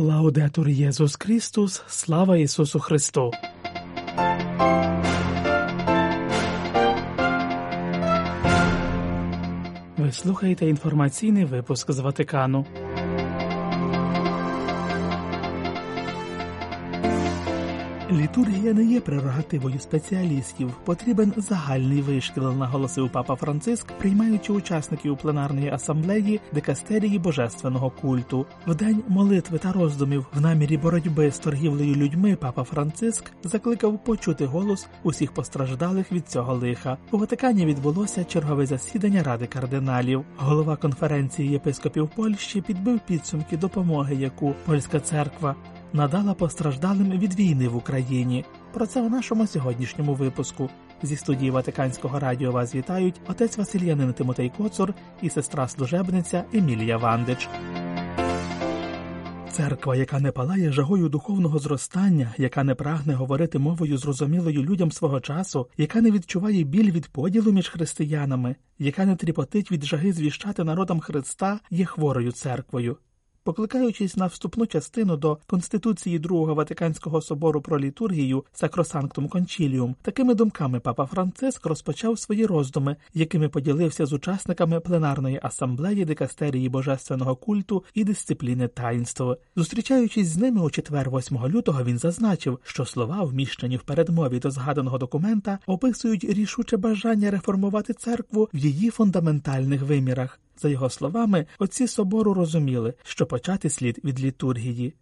Лаудетур Єсус Христос, слава Ісусу Христу! Ви слухаєте інформаційний випуск з Ватикану. Літургія не є прерогативою спеціалістів. Потрібен загальний вишкіл, наголосив папа Франциск, приймаючи учасників пленарної асамблеї дикастерії божественного культу. В день молитви та роздумів в намірі боротьби з торгівлею людьми. Папа Франциск закликав почути голос усіх постраждалих від цього лиха. У Ватикані відбулося чергове засідання ради кардиналів. Голова конференції єпископів Польщі підбив підсумки допомоги, яку польська церква надала постраждалим від війни в Україні. Про це у нашому сьогоднішньому випуску. Зі студії Ватиканського радіо вас вітають отець Васильянин Тимотей Коцур і сестра служебниця Емілія Вандич. Церква, яка не палає жагою духовного зростання, яка не прагне говорити мовою зрозумілою людям свого часу, яка не відчуває біль від поділу між християнами, яка не тріпотить від жаги звіщати народам Христа, є хворою церквою. Покликаючись на вступну частину до Конституції Другого Ватиканського собору про літургію Сакросанктум Кончіліум, такими думками папа Франциск розпочав свої роздуми, якими поділився з учасниками пленарної асамблеї дикастерії божественного культу і дисципліни таїнства. Зустрічаючись з ними у четвер, 8 лютого, він зазначив, що слова, вміщені в передмові до згаданого документа, описують рішуче бажання реформувати церкву в її фундаментальних вимірах. За його словами, отці собору розуміли, що почати слід від літургії.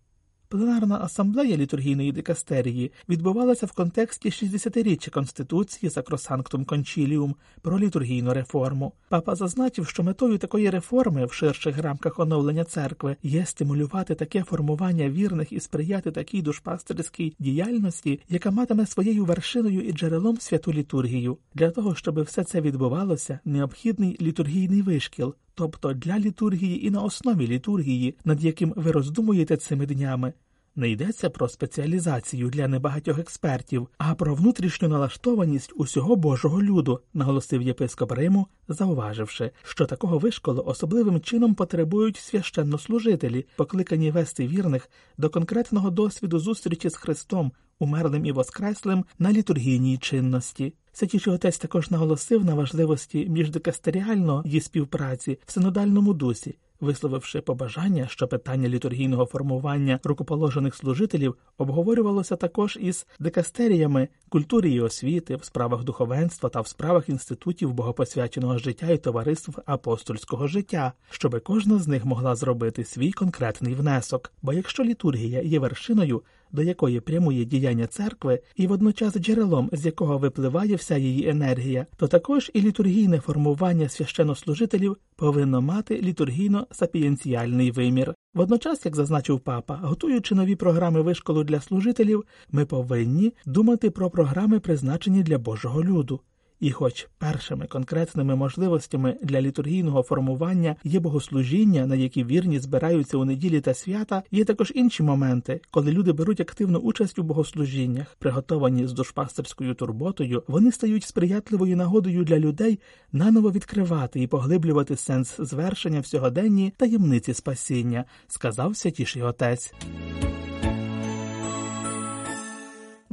Пленарна асамблея літургійної дикастерії відбувалася в контексті 60-річчя Конституції Сакросанктум Кончіліум про літургійну реформу. Папа зазначив, що метою такої реформи в ширших рамках оновлення церкви є стимулювати таке формування вірних і сприяти такій душпастерській діяльності, яка матиме своєю вершиною і джерелом святу літургію. Для того щоб все це відбувалося, необхідний літургійний вишкіл. Тобто для літургії і на основі літургії, над яким ви роздумуєте цими днями, не йдеться про спеціалізацію для небагатьох експертів, а про внутрішню налаштованість усього Божого люду, наголосив єпископ Риму, зауваживши, що такого вишколу особливим чином потребують священнослужителі, покликані вести вірних до конкретного досвіду зустрічі з Христом, умерлим і воскреслим на літургійній чинності. Святіший отець також наголосив на важливості міждикастеріальної співпраці в синодальному дусі, висловивши побажання, що питання літургійного формування рукоположених служителів обговорювалося також із дикастеріями культури і освіти, в справах духовенства та в справах інститутів богопосвяченого життя і товариств апостольського життя, щоби кожна з них могла зробити свій конкретний внесок. Бо якщо літургія є вершиною, до якої прямує діяння церкви, і водночас джерелом, з якого випливає вся її енергія, то також і літургійне формування священнослужителів повинно мати літургійно сапієнціальний вимір. Водночас, як зазначив папа, готуючи нові програми вишколу для служителів, ми повинні думати про програми, призначені для Божого люду. І, хоч першими конкретними можливостями для літургійного формування є богослужіння, на які вірні збираються у неділі та свята, є також інші моменти, коли люди беруть активну участь у богослужіннях, приготовані з душпастерською турботою, вони стають сприятливою нагодою для людей наново відкривати і поглиблювати сенс звершення в сьогоденні таємниці спасіння, сказав святіший отець.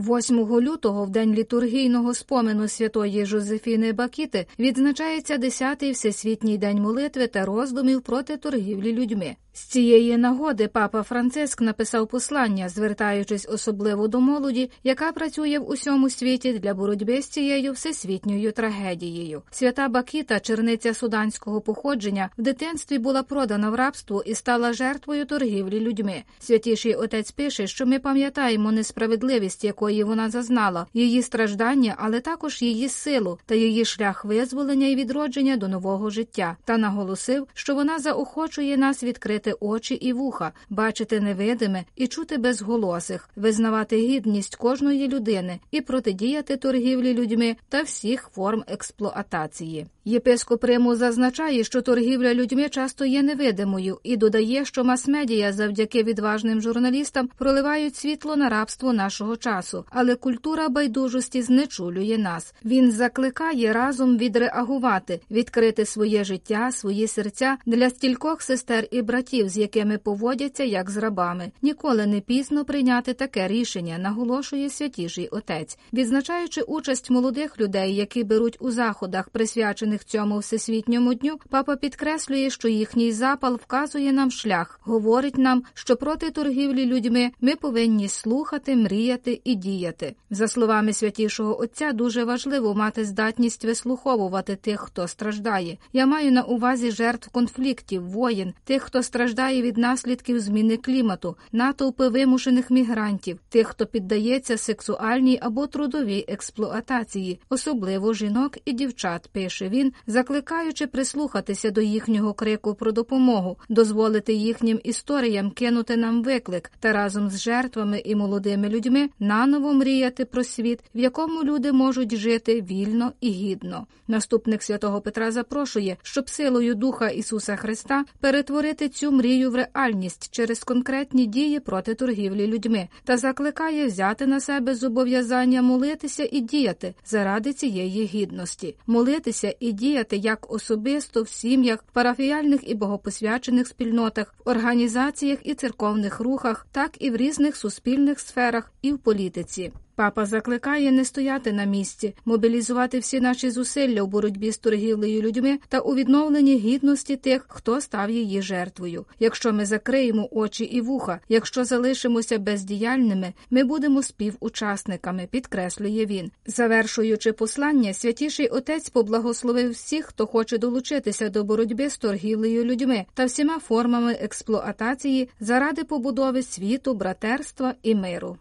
8 лютого, в день літургійного спомену святої Жозефіни Бакіти, відзначається 10-й всесвітній день молитви та роздумів проти торгівлі людьми. З цієї нагоди папа Франциск написав послання, звертаючись особливо до молоді, яка працює в усьому світі для боротьби з цією всесвітньою трагедією. Свята Бакіта, черниця суданського походження, в дитинстві була продана в рабство і стала жертвою торгівлі людьми. Святіший отець пише, що ми пам'ятаємо несправедливість, якої вона зазнала, її страждання, але також її силу та її шлях визволення і відродження до нового життя, та наголосив, що вона заохочує нас відкрити відкрити очі і вуха, бачити невидиме і чути безголосих, визнавати гідність кожної людини і протидіяти торгівлі людьми та всіх форм експлуатації. Єпископ Риму зазначає, що торгівля людьми часто є невидимою, і додає, що мас-медіа завдяки відважним журналістам проливають світло на рабство нашого часу, але культура байдужості знечулює нас. Він закликає разом відреагувати, відкрити своє життя, свої серця для стількох сестер і братів братів, з якими поводяться як з рабами. Ніколи не пізно прийняти таке рішення, наголошує святіший отець, відзначаючи участь молодих людей, які беруть у заходах, присвячених цьому всесвітньому дню. Папа підкреслює, що їхній запал вказує нам шлях, говорить нам, що проти торгівлі людьми ми повинні слухати, мріяти і діяти. За словами святішого отця, дуже важливо мати здатність вислуховувати тих, хто страждає. Я маю на увазі жертв конфліктів, воєн, тих, хто страждає від наслідків зміни клімату, натовпи вимушених мігрантів, тих, хто піддається сексуальній або трудовій експлуатації, особливо жінок і дівчат, пише він, закликаючи прислухатися до їхнього крику про допомогу, дозволити їхнім історіям кинути нам виклик та разом з жертвами і молодими людьми наново мріяти про світ, в якому люди можуть жити вільно і гідно. Наступник святого Петра запрошує, щоб силою Духа Ісуса Христа перетворити цю мрію в реальність через конкретні дії проти торгівлі людьми та закликає взяти на себе зобов'язання молитися і діяти заради цієї гідності, молитися і діяти як особисто в сім'ях, парафіяльних і богопосвячених спільнотах, в організаціях і церковних рухах, так і в різних суспільних сферах і в політиці. Папа закликає не стояти на місці, мобілізувати всі наші зусилля у боротьбі з торгівлею людьми та у відновленні гідності тих, хто став її жертвою. Якщо ми закриємо очі і вуха, якщо залишимося бездіяльними, ми будемо співучасниками, підкреслює він. Завершуючи послання, святіший отець поблагословив всіх, хто хоче долучитися до боротьби з торгівлею людьми та всіма формами експлуатації заради побудови світу, братерства і миру.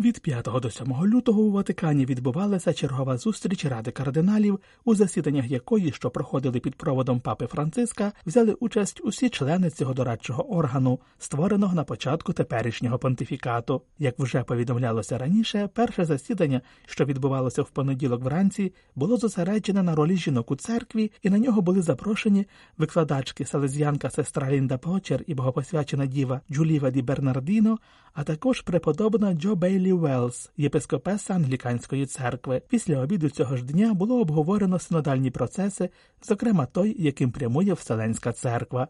Від 5 до 7 лютого у Ватикані відбувалася чергова зустріч Ради кардиналів, у засіданнях якої, що проходили під проводом папи Франциска, взяли участь усі члени цього дорадчого органу, створеного на початку теперішнього понтифікату. Як вже повідомлялося раніше, перше засідання, що відбувалося в понеділок вранці, було зосереджене на ролі жінок у церкві, і на нього були запрошені викладачки салезіянка сестра Лінда Почер і богопосвячена діва Джулія Ді Берардіно, а також преподобна Джо Бейлі Велс, єпископеса англіканської церкви. Після обіду цього ж дня було обговорено синодальні процеси, зокрема той, яким прямує Вселенська церква.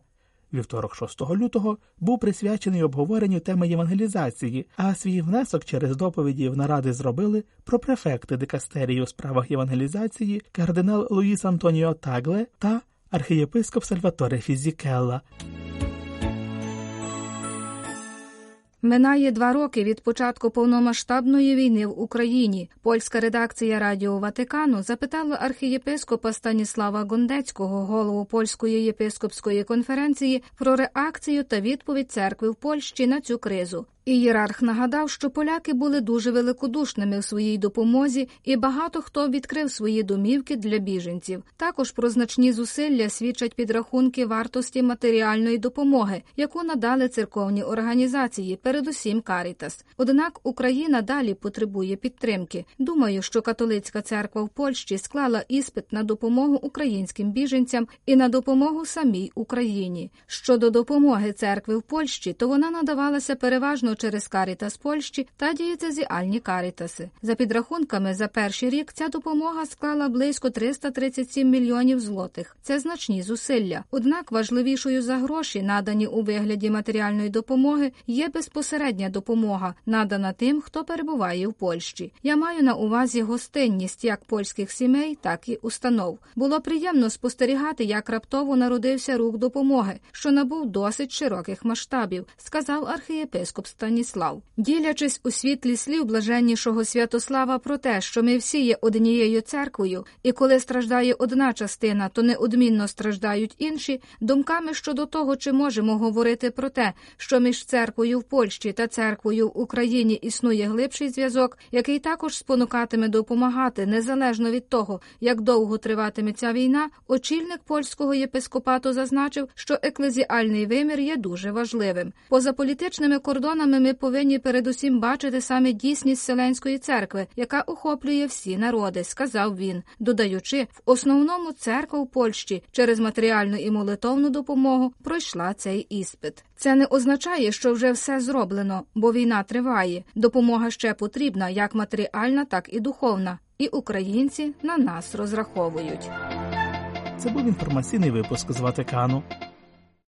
Вівторок 6 лютого був присвячений обговоренню теми євангелізації, а свій внесок через доповіді в наради зробили пропрефекти дикастерії у справах євангелізації кардинал Луїс Антоніо Тагле та архієпископ Сальваторе Фізікелла. Минає два роки від початку повномасштабної війни в Україні. Польська редакція Радіо Ватикану запитала архієпископа Станіслава Гондецького, голову польської єпископської конференції, про реакцію та відповідь церкви в Польщі на цю кризу. Ієрарх нагадав, що поляки були дуже великодушними в своїй допомозі, і багато хто відкрив свої домівки для біженців. Також про значні зусилля свідчать підрахунки вартості матеріальної допомоги, яку надали церковні організації, передусім Карітас. Однак Україна далі потребує підтримки. Думаю, що католицька церква в Польщі склала іспит на допомогу українським біженцям і на допомогу самій Україні. Щодо допомоги церкви в Польщі, то вона надавалася переважно через Карітас Польщі та дієцезіальні Карітаси. За підрахунками, за перший рік ця допомога склала близько 337 мільйонів злотих. Це значні зусилля. Однак важливішою за гроші, надані у вигляді матеріальної допомоги, є безпосередня допомога, надана тим, хто перебуває в Польщі. Я маю на увазі гостинність як польських сімей, так і установ. Було приємно спостерігати, як раптово народився рух допомоги, що набув досить широких масштабів, сказав архієпископ Станіслав. Ділячись у світлі слів блаженнішого Святослава про те, що ми всі є однією церквою, і коли страждає одна частина, то неодмінно страждають інші, думками щодо того, чи можемо говорити про те, що між церквою в Польщі та церквою в Україні існує глибший зв'язок, який також спонукатиме допомагати незалежно від того, як довго триватиме ця війна, очільник польського єпископату зазначив, що еклезіальний вимір є дуже важливим. Поза політичними кордонами ми повинні передусім бачити саме дійсність Вселенської церкви, яка охоплює всі народи, сказав він, додаючи, в основному церква в Польщі через матеріальну і молитовну допомогу пройшла цей іспит. Це не означає, що вже все зроблено, бо війна триває. Допомога ще потрібна, як матеріальна, так і духовна. І українці на нас розраховують. Це був інформаційний випуск з Ватикану.